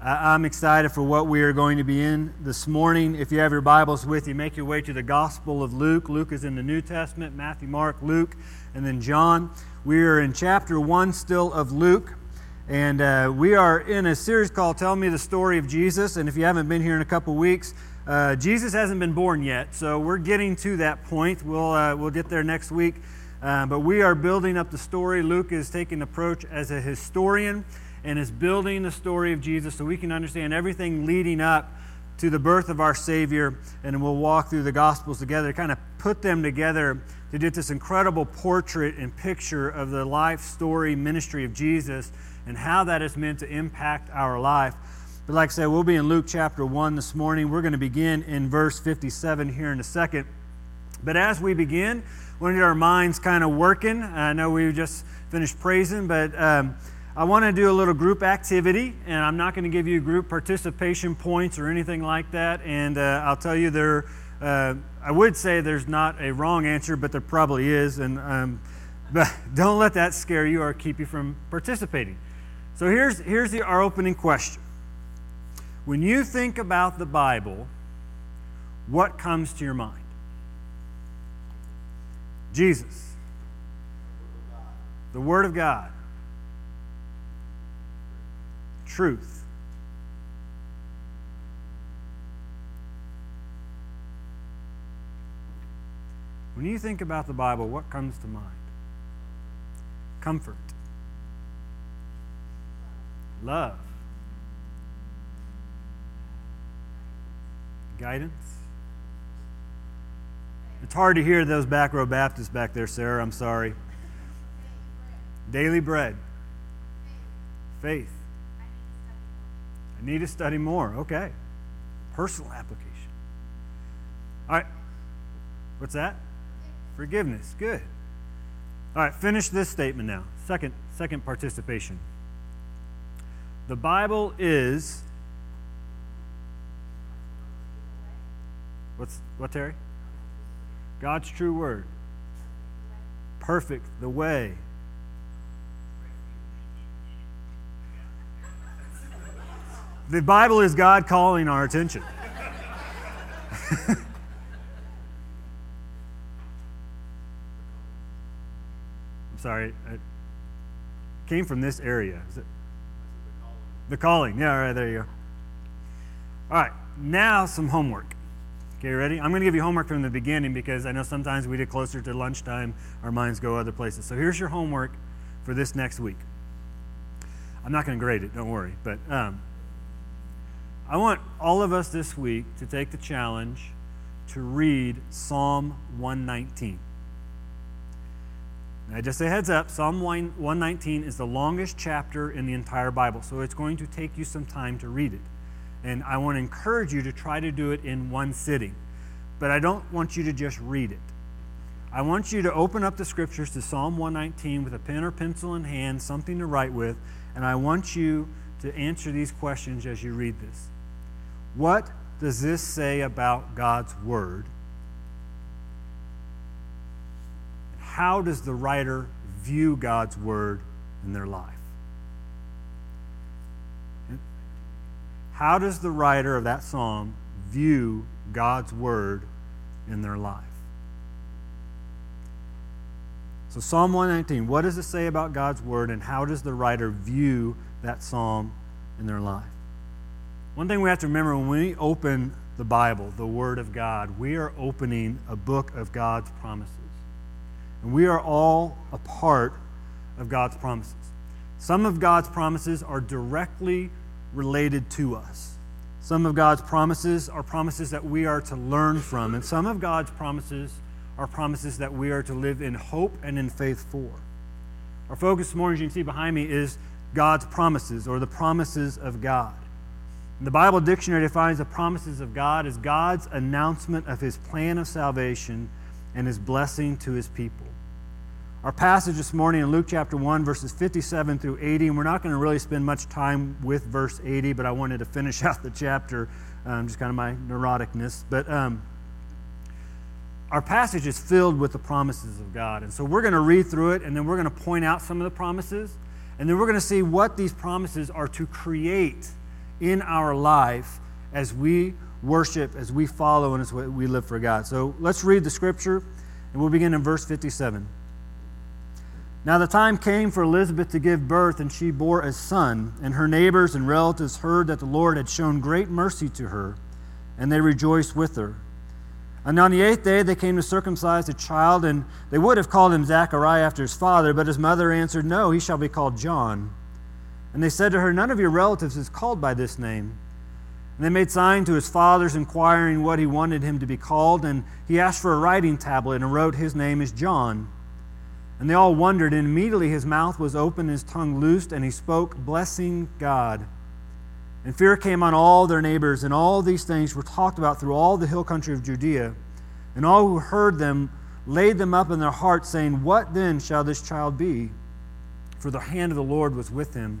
I'm excited for what we are going to be in this morning. If you have your Bibles with you, make your way to the Gospel of Luke. Luke is in the New Testament Matthew, Mark, Luke, and then John. We are in chapter 1 still of Luke. And uh, we are in a series called Tell Me the Story of Jesus. And if you haven't been here in a couple weeks, uh, Jesus hasn't been born yet. So we're getting to that point. We'll, uh, we'll get there next week. Uh, but we are building up the story. Luke is taking approach as a historian and is building the story of Jesus so we can understand everything leading up to the birth of our Savior. And we'll walk through the Gospels together, to kind of put them together to get this incredible portrait and picture of the life story ministry of Jesus and how that is meant to impact our life. But like I said, we'll be in Luke chapter 1 this morning. We're going to begin in verse 57 here in a second. But as we begin, we want to get our minds kind of working. I know we just finished praising, but. Um, I want to do a little group activity, and I'm not going to give you group participation points or anything like that. And uh, I'll tell you, there, uh, I would say there's not a wrong answer, but there probably is. And um, but don't let that scare you or keep you from participating. So here's here's the, our opening question. When you think about the Bible, what comes to your mind? Jesus, the Word of God truth. When you think about the Bible, what comes to mind? Comfort, love, guidance. It's hard to hear those back row Baptists back there, Sarah. I'm sorry. Daily bread, faith. I need to study more. Okay. Personal application. All right. What's that? Forgiveness. Good. All right, finish this statement now. Second, second participation. The Bible is What's what Terry? God's true word. Perfect, the way, The Bible is God calling our attention. I'm sorry. It came from this area. Is it? The calling. Yeah, all right, there you go. All right, now some homework. Okay, ready? I'm going to give you homework from the beginning because I know sometimes we get closer to lunchtime, our minds go other places. So here's your homework for this next week. I'm not going to grade it, don't worry. But um, I want all of us this week to take the challenge to read Psalm 119. Now, just a heads up Psalm 119 is the longest chapter in the entire Bible, so it's going to take you some time to read it. And I want to encourage you to try to do it in one sitting. But I don't want you to just read it. I want you to open up the scriptures to Psalm 119 with a pen or pencil in hand, something to write with, and I want you to answer these questions as you read this. What does this say about God's Word? How does the writer view God's Word in their life? How does the writer of that psalm view God's Word in their life? So, Psalm 119, what does it say about God's Word, and how does the writer view that psalm in their life? One thing we have to remember when we open the Bible, the Word of God, we are opening a book of God's promises. And we are all a part of God's promises. Some of God's promises are directly related to us. Some of God's promises are promises that we are to learn from. And some of God's promises are promises that we are to live in hope and in faith for. Our focus this morning, as you can see behind me, is God's promises or the promises of God. The Bible dictionary defines the promises of God as God's announcement of his plan of salvation and his blessing to his people. Our passage this morning in Luke chapter 1, verses 57 through 80, and we're not going to really spend much time with verse 80, but I wanted to finish out the chapter, um, just kind of my neuroticness. But um, our passage is filled with the promises of God. And so we're going to read through it, and then we're going to point out some of the promises, and then we're going to see what these promises are to create in our life as we worship, as we follow, and as we live for God. So let's read the scripture, and we'll begin in verse 57. Now the time came for Elizabeth to give birth, and she bore a son. And her neighbors and relatives heard that the Lord had shown great mercy to her, and they rejoiced with her. And on the eighth day they came to circumcise the child, and they would have called him Zachariah after his father, but his mother answered, No, he shall be called John. And they said to her, None of your relatives is called by this name. And they made sign to his fathers, inquiring what he wanted him to be called. And he asked for a writing tablet and wrote, His name is John. And they all wondered, and immediately his mouth was open, his tongue loosed, and he spoke, blessing God. And fear came on all their neighbors, and all these things were talked about through all the hill country of Judea. And all who heard them laid them up in their hearts, saying, What then shall this child be? For the hand of the Lord was with him.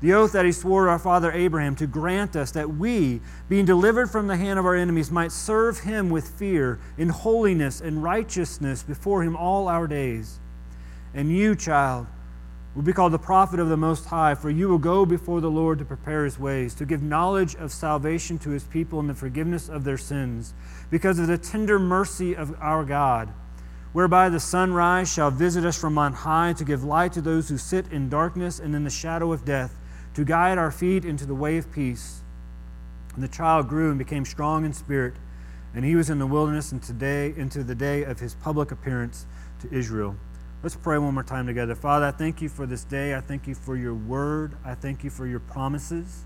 the oath that he swore to our father Abraham to grant us that we, being delivered from the hand of our enemies, might serve him with fear, in holiness and righteousness before him all our days. And you, child, will be called the prophet of the Most High, for you will go before the Lord to prepare his ways, to give knowledge of salvation to his people and the forgiveness of their sins, because of the tender mercy of our God, whereby the sunrise shall visit us from on high to give light to those who sit in darkness and in the shadow of death to guide our feet into the way of peace. And the child grew and became strong in spirit, and he was in the wilderness and today into the day of his public appearance to Israel. Let's pray one more time together. Father, I thank you for this day. I thank you for your word. I thank you for your promises.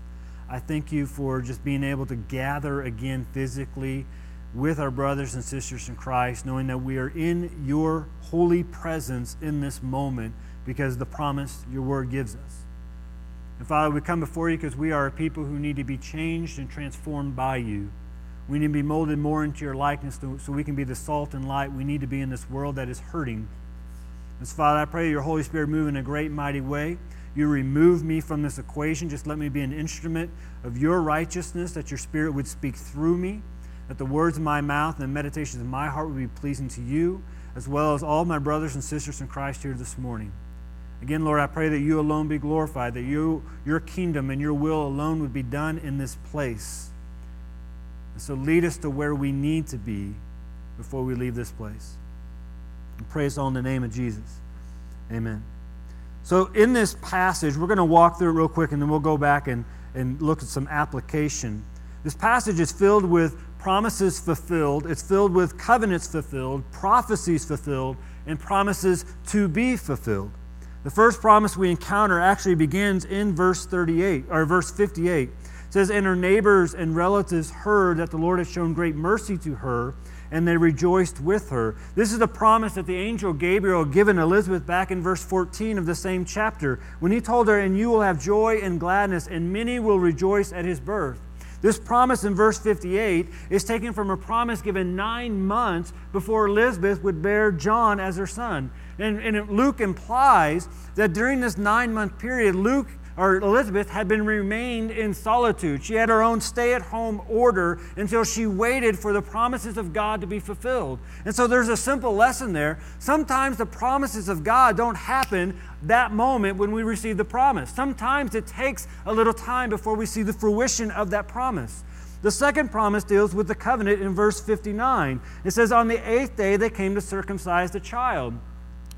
I thank you for just being able to gather again physically with our brothers and sisters in Christ, knowing that we are in your holy presence in this moment because the promise your word gives us. And Father, we come before you because we are a people who need to be changed and transformed by you. We need to be molded more into your likeness so we can be the salt and light we need to be in this world that is hurting. And so, Father, I pray your Holy Spirit move in a great, mighty way. You remove me from this equation. Just let me be an instrument of your righteousness, that your Spirit would speak through me, that the words of my mouth and the meditations of my heart would be pleasing to you, as well as all my brothers and sisters in Christ here this morning. Again, Lord, I pray that you alone be glorified, that you, your kingdom and your will alone would be done in this place. And so lead us to where we need to be before we leave this place. And pray us all in the name of Jesus. Amen. So, in this passage, we're going to walk through it real quick and then we'll go back and, and look at some application. This passage is filled with promises fulfilled, it's filled with covenants fulfilled, prophecies fulfilled, and promises to be fulfilled. The first promise we encounter actually begins in verse 38 or verse 58. It says, And her neighbors and relatives heard that the Lord had shown great mercy to her, and they rejoiced with her. This is the promise that the angel Gabriel had given Elizabeth back in verse 14 of the same chapter, when he told her, And you will have joy and gladness, and many will rejoice at his birth. This promise in verse 58 is taken from a promise given nine months before Elizabeth would bear John as her son. And, and Luke implies that during this nine month period, Luke or Elizabeth had been remained in solitude. She had her own stay-at-home order until she waited for the promises of God to be fulfilled. And so there's a simple lesson there. Sometimes the promises of God don't happen that moment when we receive the promise. Sometimes it takes a little time before we see the fruition of that promise. The second promise deals with the covenant in verse 59. It says, On the eighth day they came to circumcise the child.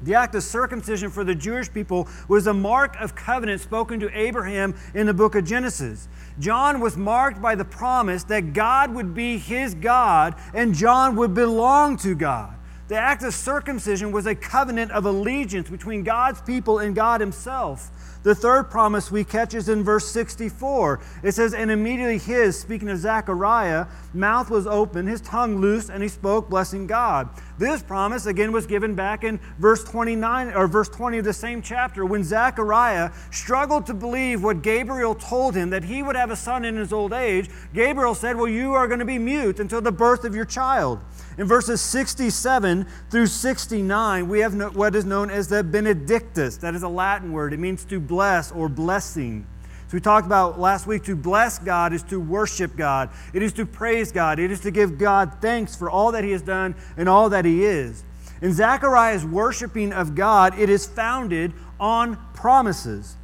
The act of circumcision for the Jewish people was a mark of covenant spoken to Abraham in the book of Genesis. John was marked by the promise that God would be his God and John would belong to God. The act of circumcision was a covenant of allegiance between God's people and God himself. The third promise we catch is in verse 64. It says, And immediately his, speaking of Zechariah, mouth was open, his tongue loose, and he spoke, blessing God. This promise, again, was given back in verse 29 or verse 20 of the same chapter when Zechariah struggled to believe what Gabriel told him that he would have a son in his old age. Gabriel said, Well, you are going to be mute until the birth of your child. In verses 67 through 69, we have what is known as the Benedictus. That is a Latin word, it means to bless or blessing. So we talked about last week to bless God is to worship God, it is to praise God, it is to give God thanks for all that He has done and all that He is. In Zechariah's worshiping of God, it is founded on promises.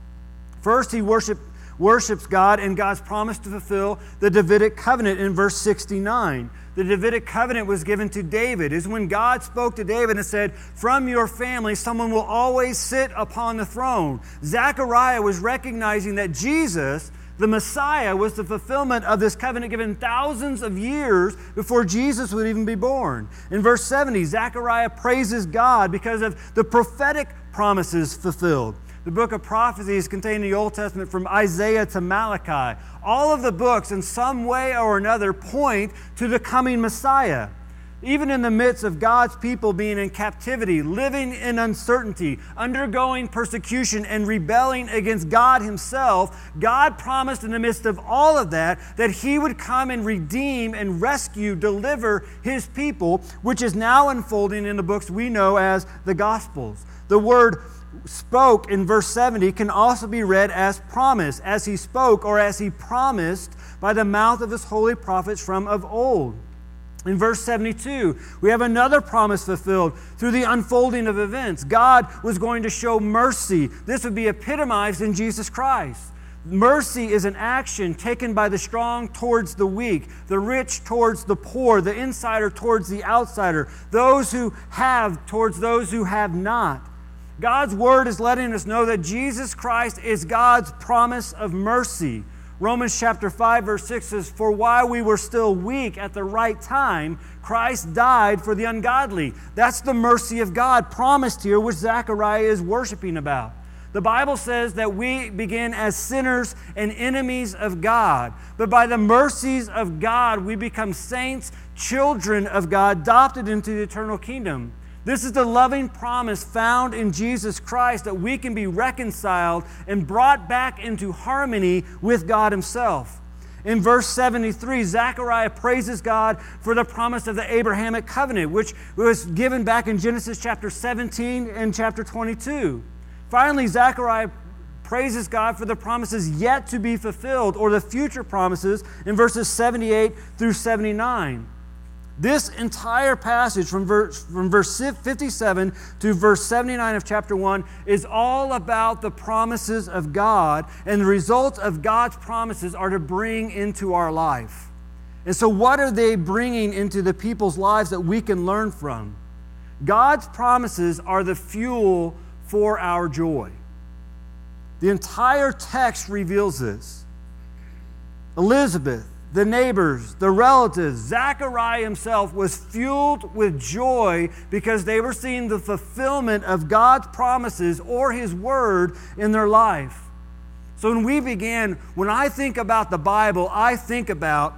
First, he worship, worships God and God's promise to fulfill the Davidic covenant in verse 69. The Davidic covenant was given to David, is when God spoke to David and said, From your family, someone will always sit upon the throne. Zechariah was recognizing that Jesus the Messiah was the fulfillment of this covenant given thousands of years before Jesus would even be born. In verse 70, Zechariah praises God because of the prophetic promises fulfilled. The book of prophecies contained in the Old Testament from Isaiah to Malachi. All of the books, in some way or another, point to the coming Messiah. Even in the midst of God's people being in captivity, living in uncertainty, undergoing persecution, and rebelling against God Himself, God promised in the midst of all of that that He would come and redeem and rescue, deliver His people, which is now unfolding in the books we know as the Gospels. The word spoke in verse 70 can also be read as promise, as He spoke or as He promised by the mouth of His holy prophets from of old. In verse 72, we have another promise fulfilled through the unfolding of events. God was going to show mercy. This would be epitomized in Jesus Christ. Mercy is an action taken by the strong towards the weak, the rich towards the poor, the insider towards the outsider, those who have towards those who have not. God's word is letting us know that Jesus Christ is God's promise of mercy. Romans chapter 5, verse 6 says, For while we were still weak at the right time, Christ died for the ungodly. That's the mercy of God promised here, which Zechariah is worshiping about. The Bible says that we begin as sinners and enemies of God, but by the mercies of God, we become saints, children of God, adopted into the eternal kingdom. This is the loving promise found in Jesus Christ that we can be reconciled and brought back into harmony with God Himself. In verse 73, Zechariah praises God for the promise of the Abrahamic covenant, which was given back in Genesis chapter 17 and chapter 22. Finally, Zechariah praises God for the promises yet to be fulfilled, or the future promises in verses 78 through 79. This entire passage from verse, from verse 57 to verse 79 of chapter 1 is all about the promises of God, and the results of God's promises are to bring into our life. And so, what are they bringing into the people's lives that we can learn from? God's promises are the fuel for our joy. The entire text reveals this. Elizabeth, the neighbors, the relatives, Zachariah himself was fueled with joy because they were seeing the fulfillment of God's promises or his word in their life. So when we began, when I think about the Bible, I think about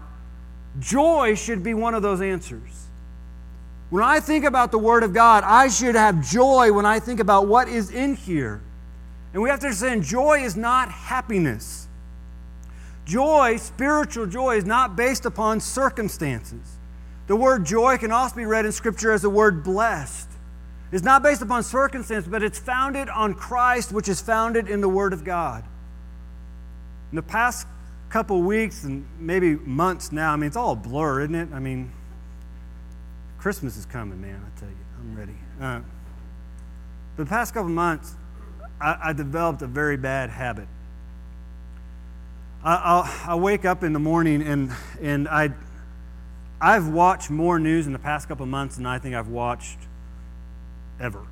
joy should be one of those answers. When I think about the Word of God, I should have joy when I think about what is in here. And we have to understand joy is not happiness. Joy, spiritual joy, is not based upon circumstances. The word joy can also be read in Scripture as the word blessed. It's not based upon circumstance, but it's founded on Christ, which is founded in the Word of God. In the past couple weeks and maybe months now, I mean, it's all a blur, isn't it? I mean, Christmas is coming, man, I tell you. I'm ready. Uh, the past couple months, I, I developed a very bad habit. I, I, wake up in the morning and, and I, I've watched more news in the past couple of months than I think I've watched ever.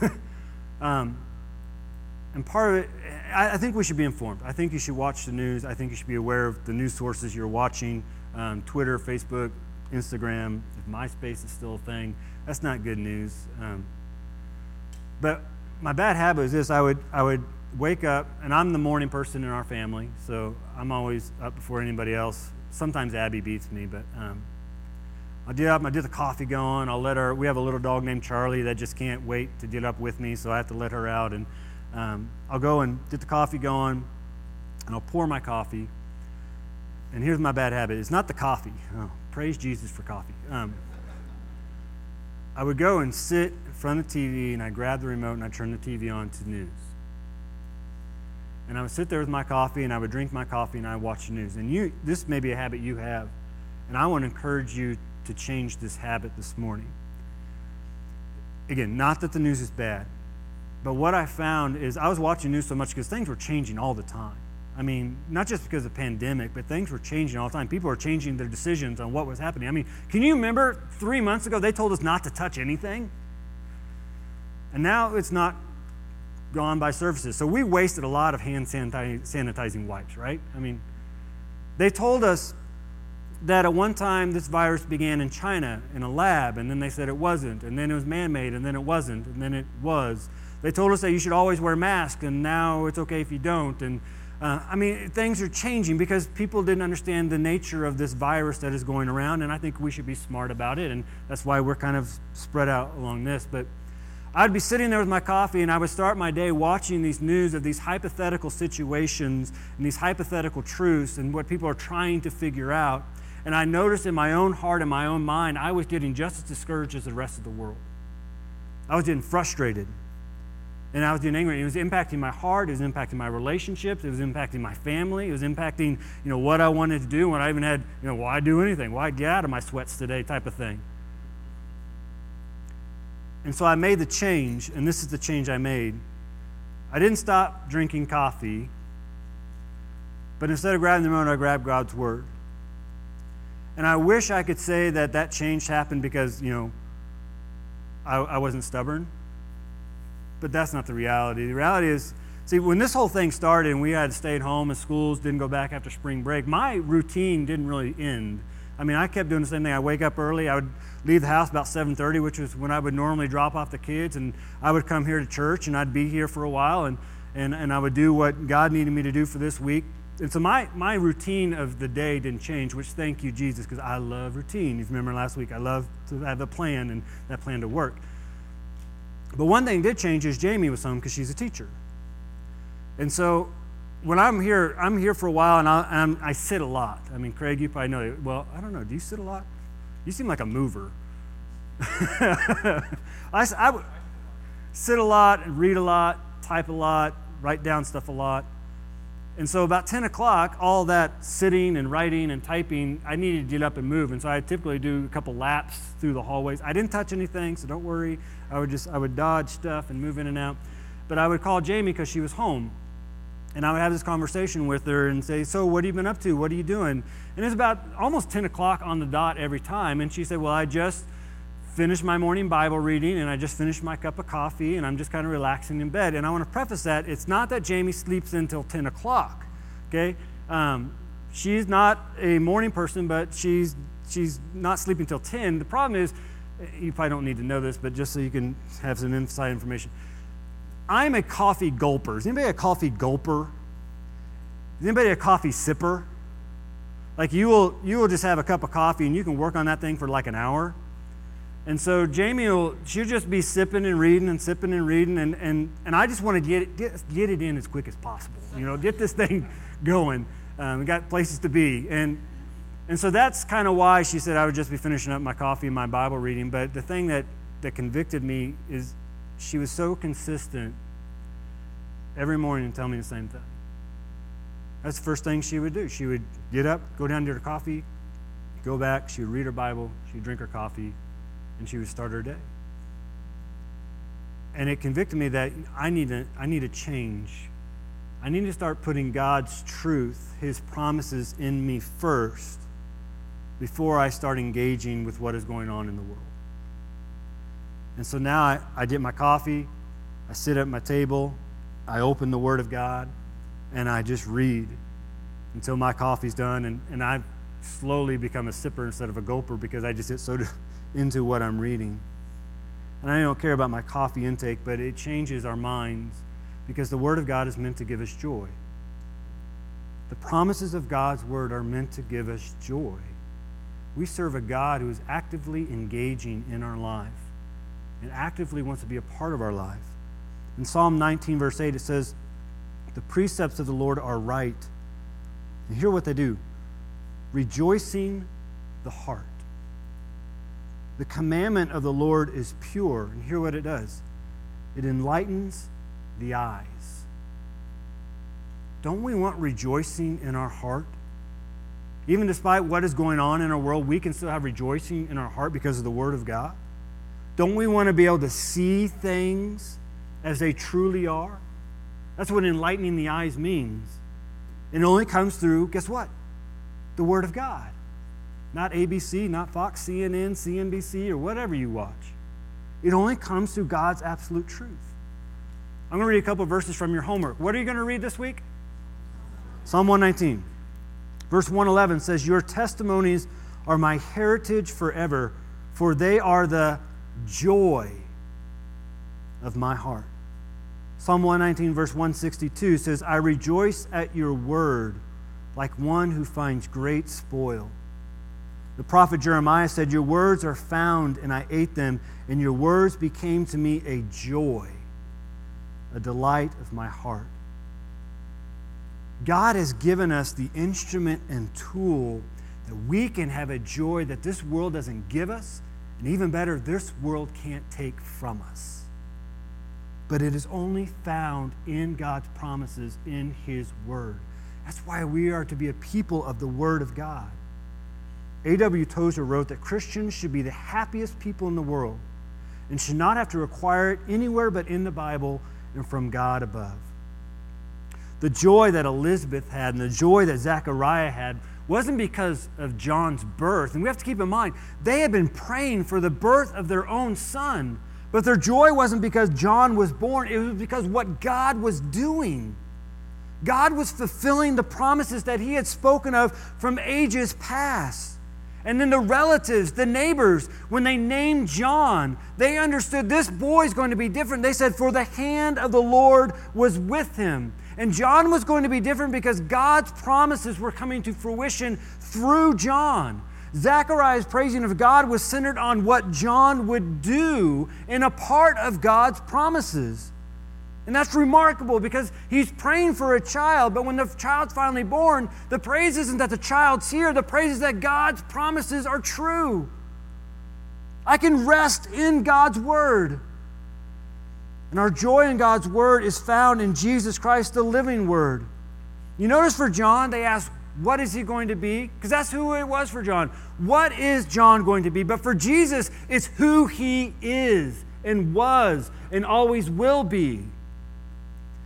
um, and part of it, I, I, think we should be informed. I think you should watch the news. I think you should be aware of the news sources you're watching um, Twitter, Facebook, Instagram. If MySpace is still a thing, that's not good news. Um, but my bad habit is this I would, I would wake up, and I'm the morning person in our family, so I'm always up before anybody else. Sometimes Abby beats me, but um, I'll get up, I'll get the coffee going. I'll let her, we have a little dog named Charlie that just can't wait to get up with me, so I have to let her out. And um, I'll go and get the coffee going, and I'll pour my coffee. And here's my bad habit it's not the coffee. Oh, praise Jesus for coffee. Um, I would go and sit in front of the TV and I grab the remote and I turn the TV on to news. And I would sit there with my coffee and I would drink my coffee and I would watch the news. And you, this may be a habit you have. And I want to encourage you to change this habit this morning. Again, not that the news is bad, but what I found is I was watching news so much because things were changing all the time. I mean, not just because of the pandemic, but things were changing all the time. People were changing their decisions on what was happening. I mean, can you remember three months ago they told us not to touch anything? And now it's not gone by surfaces. So we wasted a lot of hand sanitizing wipes, right? I mean, they told us that at one time this virus began in China in a lab, and then they said it wasn't, and then it was man made, and then it wasn't, and then it was. They told us that you should always wear masks, and now it's okay if you don't. And uh, I mean, things are changing because people didn't understand the nature of this virus that is going around, and I think we should be smart about it, and that's why we're kind of spread out along this. But I'd be sitting there with my coffee, and I would start my day watching these news of these hypothetical situations and these hypothetical truths and what people are trying to figure out. And I noticed in my own heart and my own mind, I was getting just as discouraged as the rest of the world. I was getting frustrated and I was getting angry. It was impacting my heart. It was impacting my relationships. It was impacting my family. It was impacting, you know, what I wanted to do. When I even had, you know, why do anything? Why get out of my sweats today? Type of thing. And so I made the change, and this is the change I made. I didn't stop drinking coffee, but instead of grabbing the remote, I grabbed God's word. And I wish I could say that that change happened because, you know, I, I wasn't stubborn but that's not the reality. The reality is, see, when this whole thing started and we had to stay at home and schools didn't go back after spring break, my routine didn't really end. I mean, I kept doing the same thing. I wake up early. I would leave the house about 7:30, which was when I would normally drop off the kids, and I would come here to church and I'd be here for a while, and and, and I would do what God needed me to do for this week. And so my, my routine of the day didn't change, which thank you, Jesus, because I love routine. You remember last week, I love to have a plan and that plan to work. But one thing did change is Jamie was home because she's a teacher. And so when I'm here, I'm here for a while and, I, i sit a lot. I mean, Craig, you probably know. Well, I don't know. Do you sit a lot? You seem like a mover. I, I would sit a lot and read a lot, type a lot, write down stuff a lot. And so about 10 o'clock, all that sitting and writing and typing, I needed to get up and move. And so I typically do a couple laps through the hallways. I didn't touch anything, so don't worry. I would just, I would dodge stuff and move in and out. But I would call Jamie because she was home. And I would have this conversation with her and say, So, what have you been up to? What are you doing? And it's about almost 10 o'clock on the dot every time. And she said, Well, I just finished my morning Bible reading and I just finished my cup of coffee and I'm just kind of relaxing in bed. And I want to preface that it's not that Jamie sleeps until 10 o'clock, okay? Um, she's not a morning person, but she's, she's not sleeping until 10. The problem is, you probably don't need to know this, but just so you can have some inside information. I'm a coffee gulper. Is anybody a coffee gulper? Is anybody a coffee sipper? Like you will, you will just have a cup of coffee and you can work on that thing for like an hour. And so Jamie will, she'll just be sipping and reading and sipping and reading. And, and, and I just want to get it, get, get it in as quick as possible. You know, get this thing going. Um, we got places to be. And, and so that's kind of why she said I would just be finishing up my coffee and my Bible reading. But the thing that, that convicted me is she was so consistent every morning and tell me the same thing. That's the first thing she would do. She would get up, go down to her coffee, go back, she would read her Bible, she would drink her coffee, and she would start her day. And it convicted me that I need a, I need a change. I need to start putting God's truth, His promises in me first before I start engaging with what is going on in the world. And so now I, I get my coffee, I sit at my table, I open the Word of God, and I just read until my coffee's done. And, and I've slowly become a sipper instead of a gulper because I just get so into what I'm reading. And I don't care about my coffee intake, but it changes our minds because the Word of God is meant to give us joy. The promises of God's Word are meant to give us joy. We serve a God who is actively engaging in our life and actively wants to be a part of our life. In Psalm 19, verse 8, it says, The precepts of the Lord are right. And hear what they do rejoicing the heart. The commandment of the Lord is pure. And hear what it does it enlightens the eyes. Don't we want rejoicing in our heart? Even despite what is going on in our world, we can still have rejoicing in our heart because of the Word of God. Don't we want to be able to see things as they truly are? That's what enlightening the eyes means. It only comes through, guess what? The Word of God. Not ABC, not Fox, CNN, CNBC, or whatever you watch. It only comes through God's absolute truth. I'm going to read a couple verses from your homework. What are you going to read this week? Psalm 119. Verse 111 says, Your testimonies are my heritage forever, for they are the joy of my heart. Psalm 119, verse 162 says, I rejoice at your word like one who finds great spoil. The prophet Jeremiah said, Your words are found, and I ate them, and your words became to me a joy, a delight of my heart. God has given us the instrument and tool that we can have a joy that this world doesn't give us, and even better, this world can't take from us. But it is only found in God's promises in His Word. That's why we are to be a people of the Word of God. A.W. Tozer wrote that Christians should be the happiest people in the world and should not have to require it anywhere but in the Bible and from God above the joy that Elizabeth had and the joy that Zechariah had wasn't because of John's birth. And we have to keep in mind, they had been praying for the birth of their own son. But their joy wasn't because John was born, it was because what God was doing. God was fulfilling the promises that he had spoken of from ages past. And then the relatives, the neighbors, when they named John, they understood this boy is going to be different. They said, For the hand of the Lord was with him. And John was going to be different because God's promises were coming to fruition through John. Zechariah's praising of God was centered on what John would do in a part of God's promises. And that's remarkable because he's praying for a child, but when the child's finally born, the praise isn't that the child's here, the praise is that God's promises are true. I can rest in God's word. And our joy in God's Word is found in Jesus Christ, the living Word. You notice for John, they ask, What is he going to be? Because that's who it was for John. What is John going to be? But for Jesus, it's who he is and was and always will be.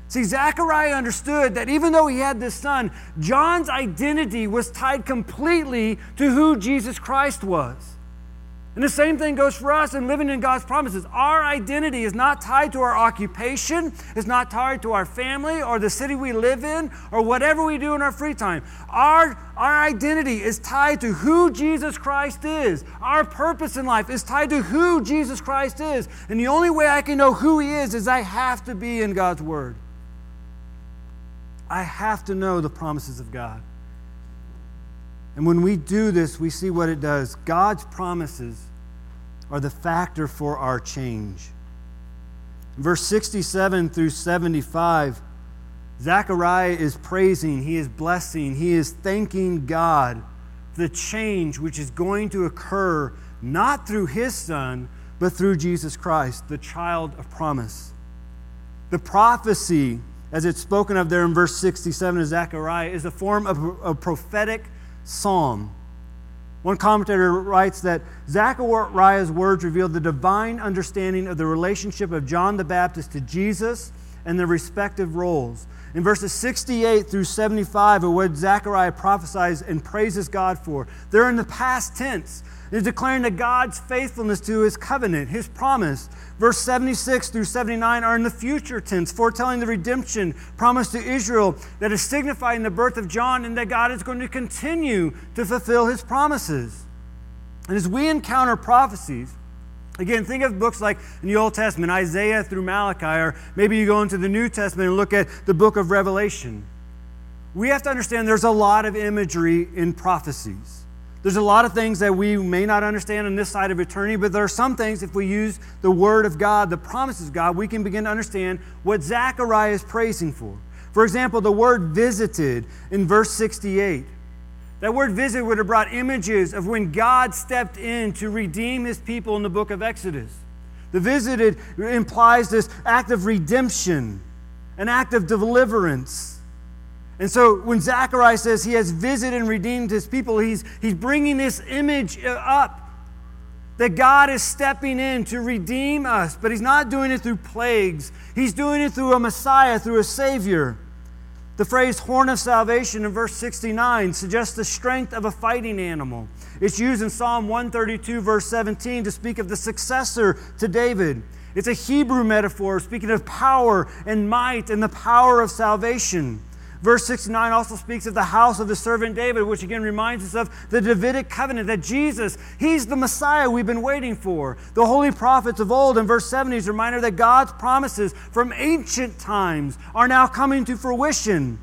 See, Zechariah understood that even though he had this son, John's identity was tied completely to who Jesus Christ was. And the same thing goes for us in living in God's promises. Our identity is not tied to our occupation, it's not tied to our family or the city we live in or whatever we do in our free time. Our, our identity is tied to who Jesus Christ is. Our purpose in life is tied to who Jesus Christ is. And the only way I can know who He is is I have to be in God's Word. I have to know the promises of God. And when we do this, we see what it does. God's promises are the factor for our change. verse 67 through 75, Zechariah is praising, he is blessing, he is thanking God for the change which is going to occur not through his son, but through Jesus Christ, the child of promise. The prophecy, as it's spoken of there in verse 67 of Zechariah, is a form of a prophetic psalm. One commentator writes that Zechariah's words reveal the divine understanding of the relationship of John the Baptist to Jesus and their respective roles. In verses 68 through 75 are what Zechariah prophesies and praises God for. They're in the past tense. They're declaring that God's faithfulness to his covenant, his promise. Verse 76 through 79 are in the future tense, foretelling the redemption promised to Israel that is signified in the birth of John and that God is going to continue to fulfill his promises. And as we encounter prophecies, Again, think of books like in the Old Testament, Isaiah through Malachi, or maybe you go into the New Testament and look at the book of Revelation. We have to understand there's a lot of imagery in prophecies. There's a lot of things that we may not understand on this side of eternity, but there are some things, if we use the Word of God, the promises of God, we can begin to understand what Zechariah is praising for. For example, the word visited in verse 68. That word visit would have brought images of when God stepped in to redeem his people in the book of Exodus. The visited implies this act of redemption, an act of deliverance. And so when Zechariah says he has visited and redeemed his people, he's, he's bringing this image uh, up that God is stepping in to redeem us, but he's not doing it through plagues. He's doing it through a Messiah, through a Savior. The phrase horn of salvation in verse 69 suggests the strength of a fighting animal. It's used in Psalm 132, verse 17, to speak of the successor to David. It's a Hebrew metaphor speaking of power and might and the power of salvation. Verse 69 also speaks of the house of the servant David, which again reminds us of the Davidic covenant that Jesus, he's the Messiah we've been waiting for. The holy prophets of old in verse 70 is a reminder that God's promises from ancient times are now coming to fruition.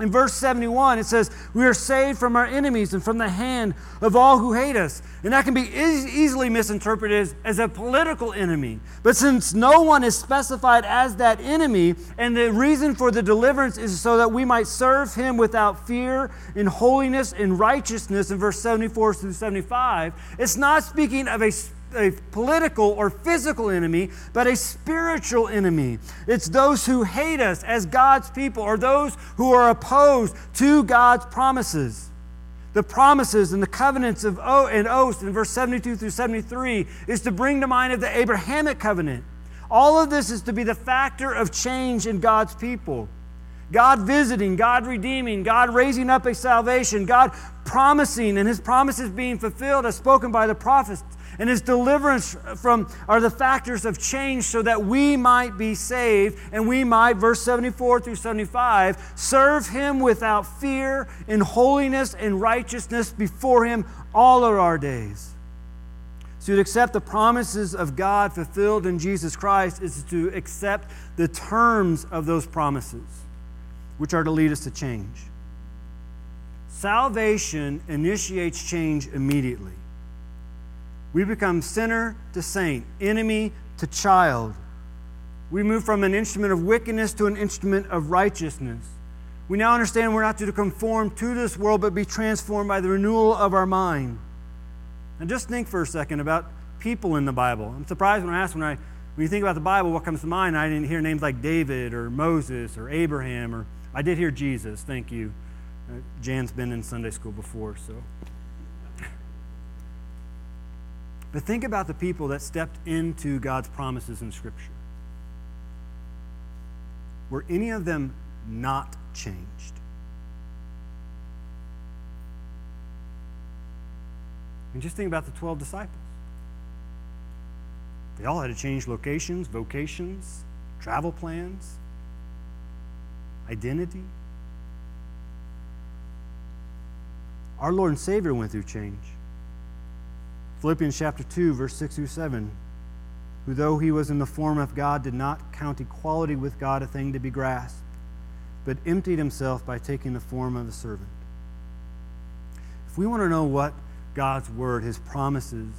In verse 71, it says, We are saved from our enemies and from the hand of all who hate us. And that can be e- easily misinterpreted as, as, a political enemy. But since no one is specified as that enemy, and the reason for the deliverance is so that we might serve him without fear, in holiness, and righteousness, in verse 74 through 75, it's not speaking of a a political or physical enemy, but a spiritual enemy. It's those who hate us as God's people or those who are opposed to God's promises. The promises and the covenants of oath and oaths in verse 72 through 73 is to bring to mind of the Abrahamic covenant. All of this is to be the factor of change in God's people. God visiting, God redeeming, God raising up a salvation, God promising, and his promises being fulfilled as spoken by the prophets and his deliverance from are the factors of change so that we might be saved and we might, verse 74 through 75, serve him without fear in holiness and righteousness before him all of our days. So to accept the promises of God fulfilled in Jesus Christ is to accept the terms of those promises, which are to lead us to change. Salvation initiates change immediately. We become sinner to saint, enemy to child. We move from an instrument of wickedness to an instrument of righteousness. We now understand we're not to conform to this world, but be transformed by the renewal of our mind. And just think for a second about people in the Bible. I'm surprised when I ask when I when you think about the Bible, what comes to mind? I didn't hear names like David or Moses or Abraham or I did hear Jesus. Thank you. Uh, Jan's been in Sunday school before, so But think about the people that stepped into God's promises in Scripture. Were any of them not changed? And just think about the 12 disciples. They all had to change locations, vocations, travel plans, identity. Our Lord and Savior went through change. Philippians chapter 2, verse 6 through 7. Who, though he was in the form of God, did not count equality with God a thing to be grasped, but emptied himself by taking the form of a servant. If we want to know what God's word, his promises,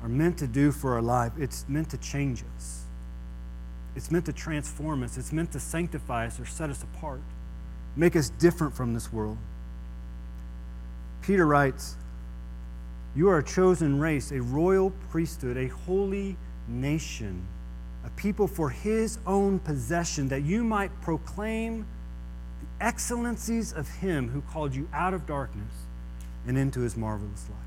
are meant to do for our life, it's meant to change us. It's meant to transform us. It's meant to sanctify us or set us apart, make us different from this world. Peter writes, you are a chosen race, a royal priesthood, a holy nation, a people for his own possession, that you might proclaim the excellencies of him who called you out of darkness and into his marvelous light.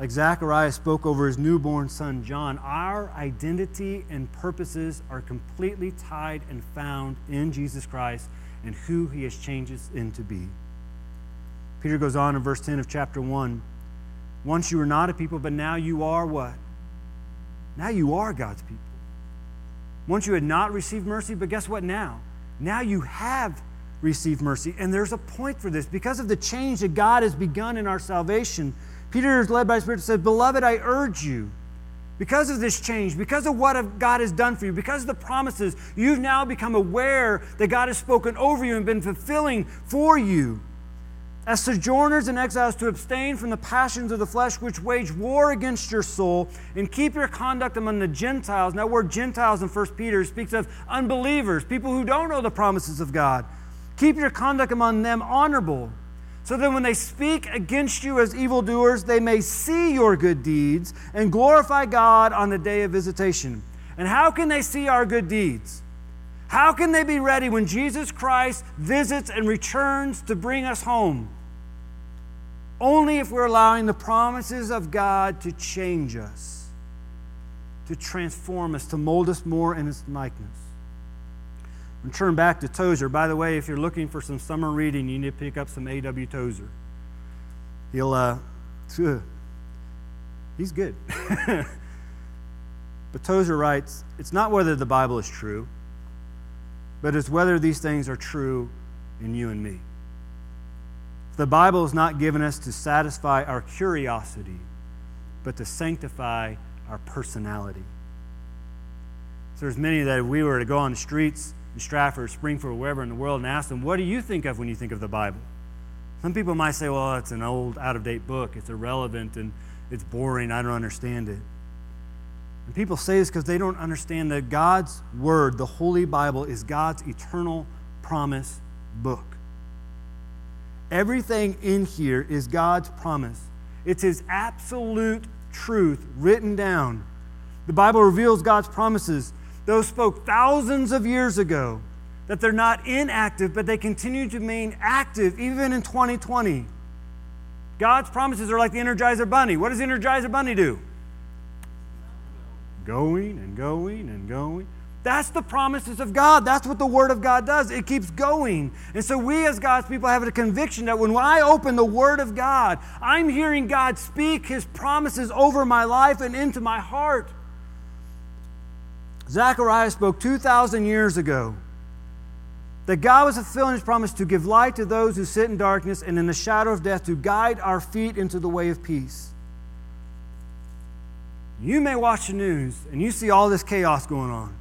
Like Zechariah spoke over his newborn son John, our identity and purposes are completely tied and found in Jesus Christ and who he has changed us into be. Peter goes on in verse 10 of chapter 1 once you were not a people, but now you are what? Now you are God's people. Once you had not received mercy, but guess what now? Now you have received mercy. And there's a point for this. Because of the change that God has begun in our salvation, Peter is led by the Spirit to say, Beloved, I urge you, because of this change, because of what God has done for you, because of the promises, you've now become aware that God has spoken over you and been fulfilling for you as sojourners and exiles to abstain from the passions of the flesh which wage war against your soul and keep your conduct among the gentiles that word gentiles in 1 peter speaks of unbelievers people who don't know the promises of god keep your conduct among them honorable so that when they speak against you as evildoers, they may see your good deeds and glorify God on the day of visitation. And how can they see our good deeds? How can they be ready when Jesus Christ visits and returns to bring us home? Only if we're allowing the promises of God to change us, to transform us, to mold us more in His likeness. And turn back to Tozer. By the way, if you're looking for some summer reading, you need to pick up some A.W. Tozer. He'll, uh, he's good. but Tozer writes it's not whether the Bible is true, but it's whether these things are true in you and me. The Bible is not given us to satisfy our curiosity, but to sanctify our personality. So there's many that if we were to go on the streets in Stratford, Springfield, wherever in the world, and ask them, what do you think of when you think of the Bible? Some people might say, well, it's an old, out of date book. It's irrelevant and it's boring. I don't understand it. And people say this because they don't understand that God's Word, the Holy Bible, is God's eternal promise book. Everything in here is God's promise, it's His absolute truth written down. The Bible reveals God's promises those spoke thousands of years ago, that they're not inactive, but they continue to remain active even in 2020. God's promises are like the Energizer Bunny. What does the Energizer Bunny do? Going and going and going. That's the promises of God. That's what the Word of God does. It keeps going. And so, we as God's people have a conviction that when I open the Word of God, I'm hearing God speak His promises over my life and into my heart. Zechariah spoke 2,000 years ago that God was fulfilling his promise to give light to those who sit in darkness and in the shadow of death, to guide our feet into the way of peace. You may watch the news and you see all this chaos going on.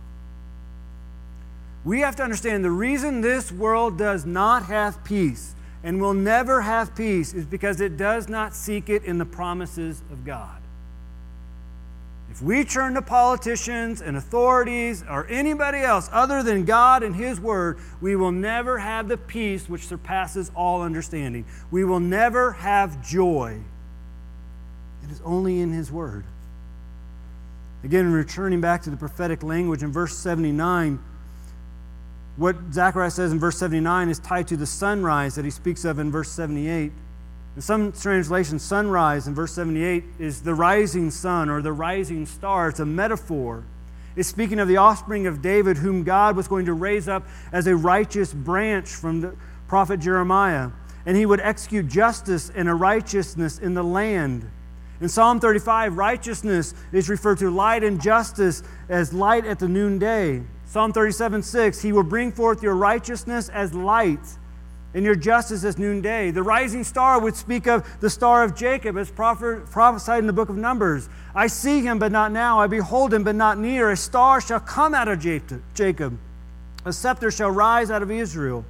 We have to understand the reason this world does not have peace and will never have peace is because it does not seek it in the promises of God. If we turn to politicians and authorities or anybody else other than God and His Word, we will never have the peace which surpasses all understanding. We will never have joy. It is only in His Word. Again, returning back to the prophetic language in verse 79, what Zechariah says in verse 79 is tied to the sunrise that he speaks of in verse 78. In some translations, sunrise in verse 78 is the rising sun or the rising star. It's a metaphor. It's speaking of the offspring of David, whom God was going to raise up as a righteous branch from the prophet Jeremiah. And he would execute justice and a righteousness in the land. In Psalm 35, righteousness is referred to light and justice as light at the noonday. Psalm 37, 6, he will bring forth your righteousness as light and your justice as noonday. The rising star would speak of the star of Jacob, as prophesied in the book of Numbers. I see him, but not now. I behold him, but not near. A star shall come out of Jacob, a scepter shall rise out of Israel.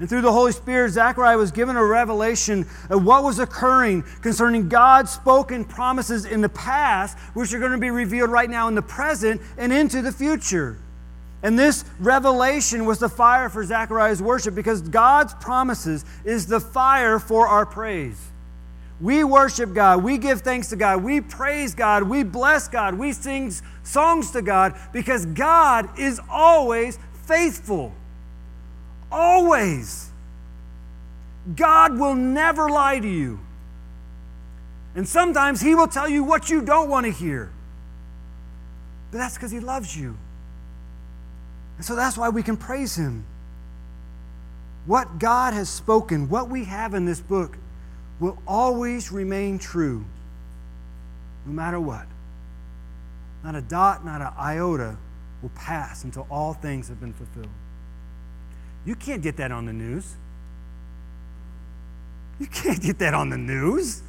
And through the Holy Spirit, Zechariah was given a revelation of what was occurring concerning God's spoken promises in the past, which are going to be revealed right now in the present and into the future. And this revelation was the fire for Zechariah's worship because God's promises is the fire for our praise. We worship God. We give thanks to God. We praise God. We bless God. We sing songs to God because God is always faithful. Always. God will never lie to you. And sometimes He will tell you what you don't want to hear. But that's because He loves you. And so that's why we can praise Him. What God has spoken, what we have in this book, will always remain true, no matter what. Not a dot, not an iota will pass until all things have been fulfilled. You can't get that on the news. You can't get that on the news.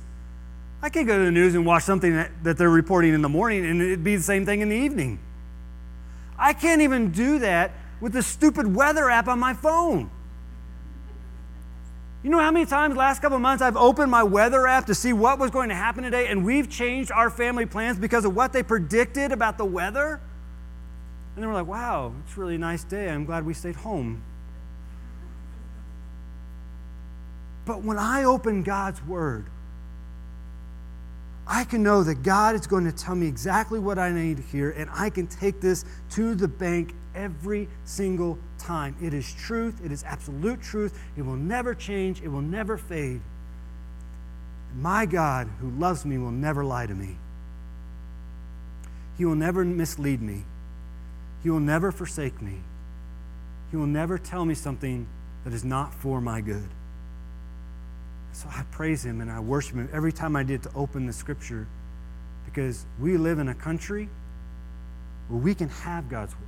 I can't go to the news and watch something that, that they're reporting in the morning and it'd be the same thing in the evening. I can't even do that with the stupid weather app on my phone. You know how many times last couple months I've opened my weather app to see what was going to happen today and we've changed our family plans because of what they predicted about the weather? And then we're like, wow, it's really a really nice day. I'm glad we stayed home. But when I open God's Word, I can know that God is going to tell me exactly what I need to hear, and I can take this to the bank every single time. It is truth, it is absolute truth. It will never change, it will never fade. My God, who loves me, will never lie to me. He will never mislead me. He will never forsake me. He will never tell me something that is not for my good. So I praise him and I worship him every time I did to open the scripture because we live in a country where we can have God's word.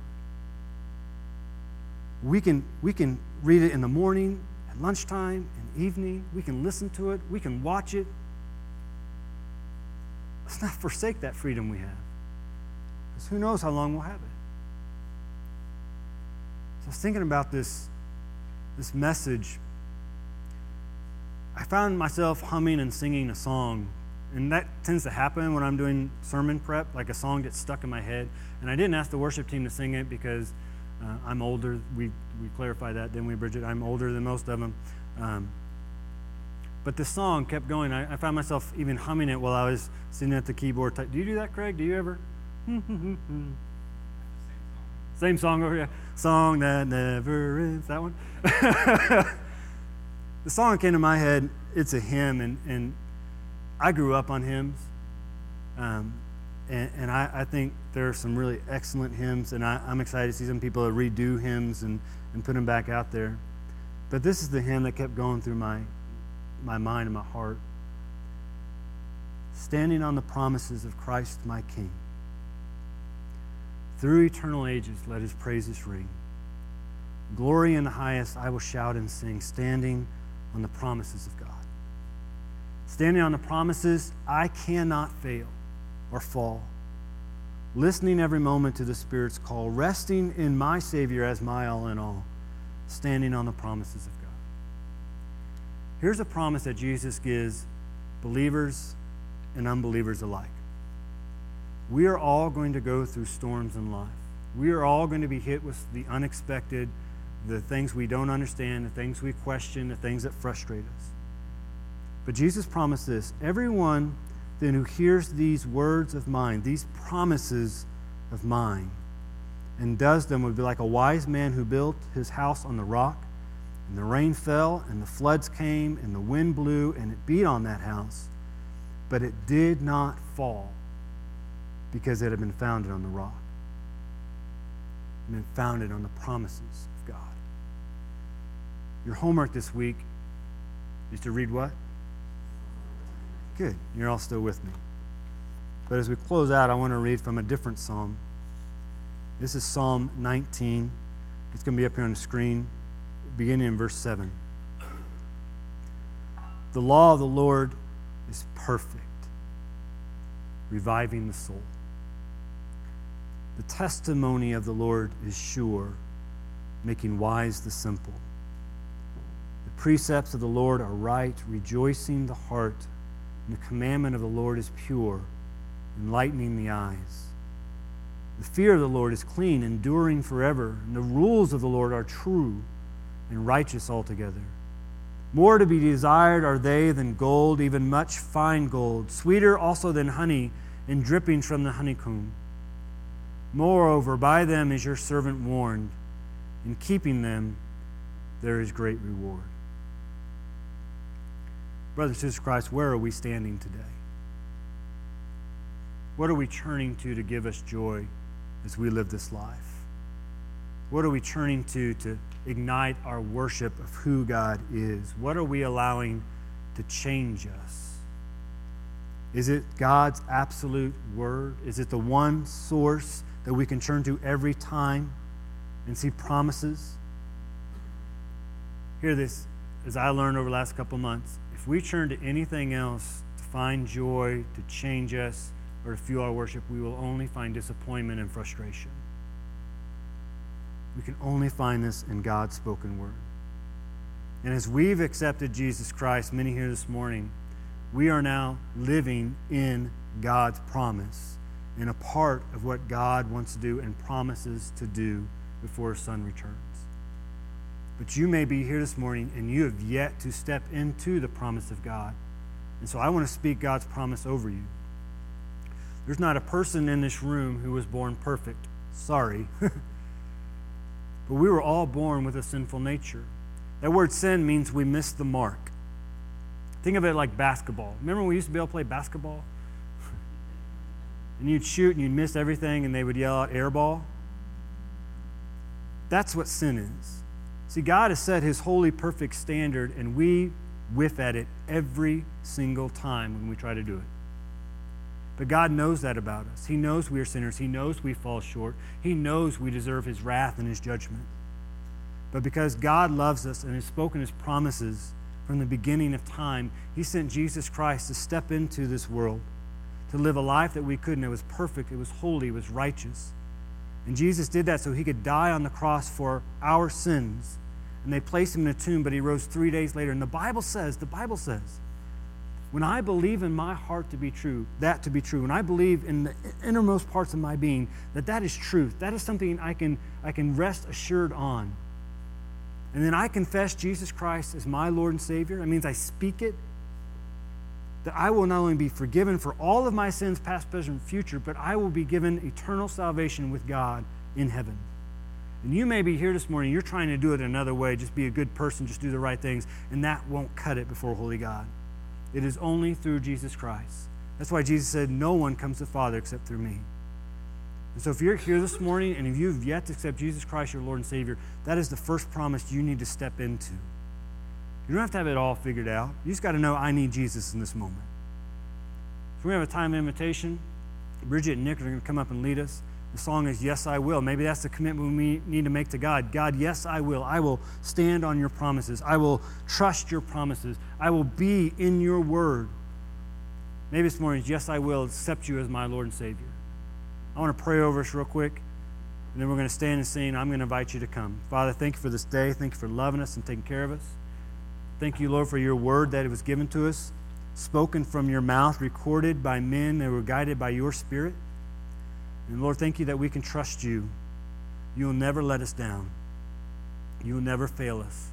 We can, we can read it in the morning, at lunchtime, and evening. We can listen to it. We can watch it. Let's not forsake that freedom we have. Because who knows how long we'll have it. So I was thinking about this, this message I found myself humming and singing a song. And that tends to happen when I'm doing sermon prep, like a song gets stuck in my head. And I didn't ask the worship team to sing it because uh, I'm older. We, we clarified that, didn't we, Bridget? I'm older than most of them. Um, but the song kept going. I, I, found myself even humming it while I was sitting at the keyboard. Do you do that, Craig? Do you ever? Same song over here. Song that never ends. That one? the song came to my head. It's a hymn, and, and I grew up on hymns. Um, and, and I, I, think there are some really excellent hymns, and I, am excited to see some people redo hymns and, and put them back out there. But this is the hymn that kept going through my, my mind and my heart. Standing on the promises of Christ my King. Through eternal ages, let his praises ring. Glory in the highest, I will shout and sing, standing on the promises of God. Standing on the promises, I cannot fail or fall. Listening every moment to the Spirit's call, resting in my Savior as my all in all, standing on the promises of God. Here's a promise that Jesus gives believers and unbelievers alike. We are all going to go through storms in life. We are all going to be hit with the unexpected the things we don't understand, the things we question, the things that frustrate us. But Jesus promised this everyone then who hears these words of mine, these promises of mine, and does them would be like a wise man who built his house on the rock. And the rain fell, and the floods came, and the wind blew, and it beat on that house. But it did not fall because it had been founded on the rock. It had been founded on the promises your homework this week is to read what? Good. You're all still with me. But as we close out, I want to read from a different psalm. This is Psalm 19. It's going to be up here on the screen, beginning in verse 7. The law of the Lord is perfect, reviving the soul. The testimony of the Lord is sure, making wise the simple precepts of the Lord are right, rejoicing the heart. And the commandment of the Lord is pure, enlightening the eyes. The fear of the Lord is clean, enduring forever. And the rules of the Lord are true and righteous altogether. More to be desired are they than gold, even much fine gold, sweeter also than honey and drippings from the honeycomb. Moreover, by them is your servant warned. In keeping them, there is great reward. Brothers and sisters Christ, where are we standing today? What are we turning to to give us joy as we live this life? What are we turning to to ignite our worship of who God is? What are we allowing to change us? Is it God's absolute word? Is it the one source that we can turn to every time and see promises? Hear this as I learned over the last couple months we turn to anything else to find joy, to change us, or to fuel our worship, we will only find disappointment and frustration. We can only find this in God's spoken word. And as we've accepted Jesus Christ, many here this morning, we are now living in God's promise and a part of what God wants to do and promises to do before His Son returns. But you may be here this morning and you have yet to step into the promise of God. And so I want to speak God's promise over you. There's not a person in this room who was born perfect. Sorry. but we were all born with a sinful nature. That word sin means we miss the mark. Think of it like basketball. Remember when we used to be able to play basketball? and you'd shoot and you'd miss everything and they would yell out air ball? That's what sin is. See, God has set his holy, perfect standard, and we whiff at it every single time when we try to do it. But God knows that about us. He knows we are sinners. He knows we fall short. He knows we deserve his wrath and his judgment. But because God loves us and has spoken his promises from the beginning of time, he sent Jesus Christ to step into this world, to live a life that we couldn't. It was perfect, it was holy, it was righteous. And Jesus did that so he could die on the cross for our sins. And they placed him in a tomb, but he rose three days later. And the Bible says, the Bible says, when I believe in my heart to be true, that to be true, when I believe in the innermost parts of my being that that is truth, that is something I can, I can rest assured on. And then I confess Jesus Christ as my Lord and Savior. That means I speak it that I will not only be forgiven for all of my sins, past, present, and future, but I will be given eternal salvation with God in heaven. And you may be here this morning, you're trying to do it another way, just be a good person, just do the right things, and that won't cut it before holy God. It is only through Jesus Christ. That's why Jesus said, No one comes to the Father except through me. And so if you're here this morning and if you've yet to accept Jesus Christ, your Lord and Savior, that is the first promise you need to step into. You don't have to have it all figured out. You just got to know I need Jesus in this moment. So we have a time of invitation. Bridget and Nick are going to come up and lead us. The song is Yes, I Will. Maybe that's the commitment we need to make to God. God, yes, I will. I will stand on your promises. I will trust your promises. I will be in your word. Maybe this morning is Yes, I will accept you as my Lord and Savior. I want to pray over us real quick, and then we're going to stand and sing. I'm going to invite you to come. Father, thank you for this day. Thank you for loving us and taking care of us. Thank you, Lord, for your word that it was given to us, spoken from your mouth, recorded by men that were guided by your spirit. And Lord, thank you that we can trust you. You'll never let us down. You'll never fail us.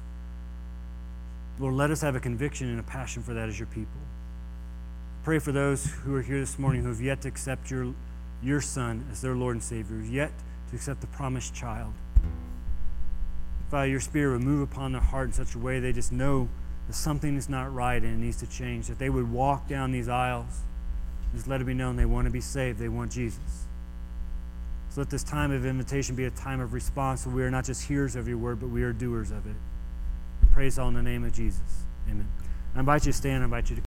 Lord, let us have a conviction and a passion for that as your people. Pray for those who are here this morning who have yet to accept your, your Son as their Lord and Savior, yet to accept the promised child. Father, your Spirit would move upon their heart in such a way they just know that something is not right and it needs to change, that they would walk down these aisles. Just let it be known they want to be saved, they want Jesus. So let this time of invitation be a time of response so we are not just hearers of your word, but we are doers of it. And praise all in the name of Jesus. Amen. I invite you to stand, I invite you to